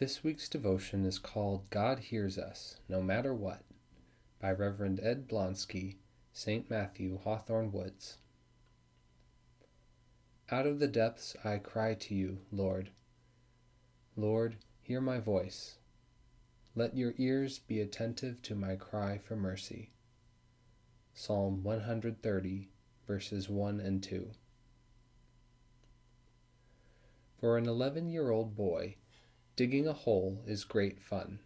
This week's devotion is called God Hears Us, No Matter What, by Reverend Ed Blonsky, St. Matthew, Hawthorn Woods. Out of the depths I cry to you, Lord. Lord, hear my voice. Let your ears be attentive to my cry for mercy. Psalm 130, verses 1 and 2. For an 11 year old boy, Digging a hole is great fun.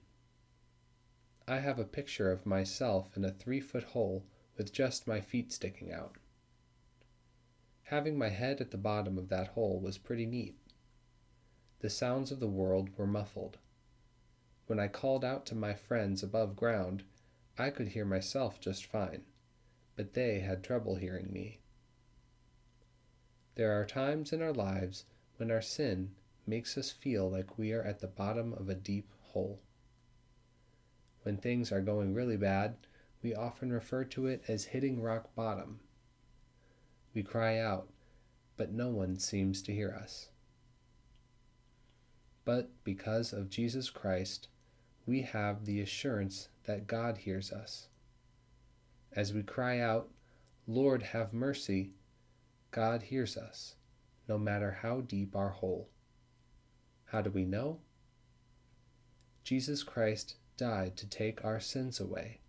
I have a picture of myself in a three foot hole with just my feet sticking out. Having my head at the bottom of that hole was pretty neat. The sounds of the world were muffled. When I called out to my friends above ground, I could hear myself just fine, but they had trouble hearing me. There are times in our lives when our sin makes us feel like we are at the bottom of a deep hole. When things are going really bad, we often refer to it as hitting rock bottom. We cry out, but no one seems to hear us. But because of Jesus Christ, we have the assurance that God hears us. As we cry out, Lord, have mercy, God hears us, no matter how deep our hole. How do we know? Jesus Christ died to take our sins away.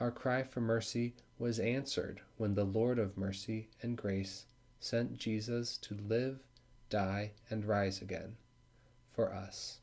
Our cry for mercy was answered when the Lord of mercy and grace sent Jesus to live, die, and rise again for us.